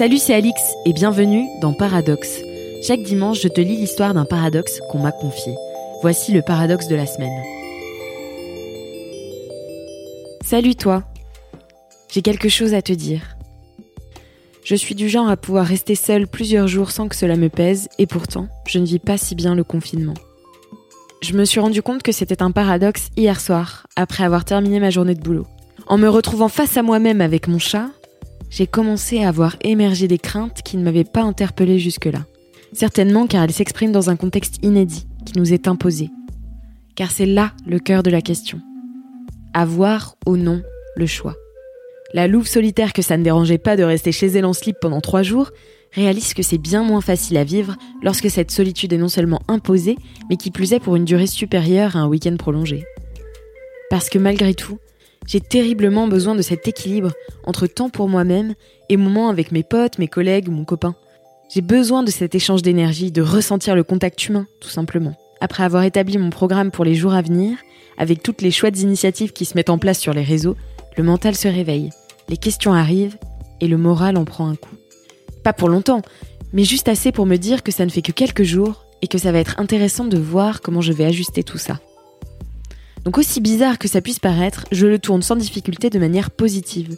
Salut, c'est Alix et bienvenue dans Paradoxe. Chaque dimanche, je te lis l'histoire d'un paradoxe qu'on m'a confié. Voici le paradoxe de la semaine. Salut toi. J'ai quelque chose à te dire. Je suis du genre à pouvoir rester seule plusieurs jours sans que cela me pèse, et pourtant, je ne vis pas si bien le confinement. Je me suis rendu compte que c'était un paradoxe hier soir, après avoir terminé ma journée de boulot. En me retrouvant face à moi-même avec mon chat, j'ai commencé à avoir émergé des craintes qui ne m'avaient pas interpellée jusque-là. Certainement car elles s'expriment dans un contexte inédit qui nous est imposé. Car c'est là le cœur de la question. Avoir ou non le choix. La louve solitaire que ça ne dérangeait pas de rester chez elle en slip pendant trois jours réalise que c'est bien moins facile à vivre lorsque cette solitude est non seulement imposée, mais qui plus est pour une durée supérieure à un week-end prolongé. Parce que malgré tout, j'ai terriblement besoin de cet équilibre entre temps pour moi-même et moments avec mes potes, mes collègues mon copain. J'ai besoin de cet échange d'énergie, de ressentir le contact humain, tout simplement. Après avoir établi mon programme pour les jours à venir, avec toutes les chouettes initiatives qui se mettent en place sur les réseaux, le mental se réveille, les questions arrivent et le moral en prend un coup. Pas pour longtemps, mais juste assez pour me dire que ça ne fait que quelques jours et que ça va être intéressant de voir comment je vais ajuster tout ça. Donc aussi bizarre que ça puisse paraître, je le tourne sans difficulté de manière positive.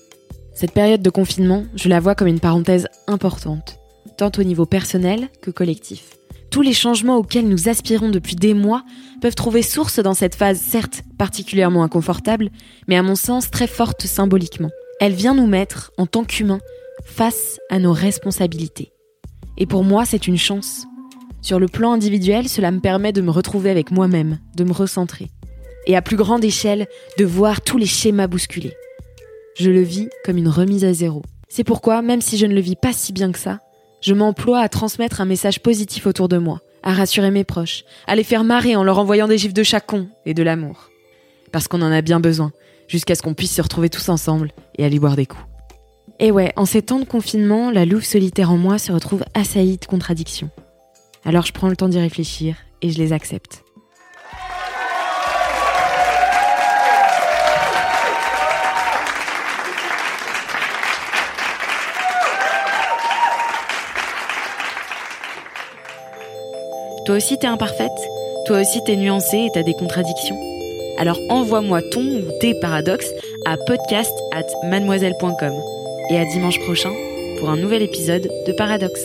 Cette période de confinement, je la vois comme une parenthèse importante, tant au niveau personnel que collectif. Tous les changements auxquels nous aspirons depuis des mois peuvent trouver source dans cette phase certes particulièrement inconfortable, mais à mon sens très forte symboliquement. Elle vient nous mettre, en tant qu'humains, face à nos responsabilités. Et pour moi, c'est une chance. Sur le plan individuel, cela me permet de me retrouver avec moi-même, de me recentrer. Et à plus grande échelle, de voir tous les schémas bousculés. Je le vis comme une remise à zéro. C'est pourquoi, même si je ne le vis pas si bien que ça, je m'emploie à transmettre un message positif autour de moi, à rassurer mes proches, à les faire marrer en leur envoyant des gifs de chacon et de l'amour. Parce qu'on en a bien besoin, jusqu'à ce qu'on puisse se retrouver tous ensemble et aller boire des coups. Et ouais, en ces temps de confinement, la louve solitaire en moi se retrouve assaillie de contradictions. Alors je prends le temps d'y réfléchir et je les accepte. Toi aussi t'es imparfaite Toi aussi t'es nuancée et t'as des contradictions Alors envoie-moi ton ou tes paradoxes à podcast at mademoiselle.com. Et à dimanche prochain pour un nouvel épisode de Paradoxe.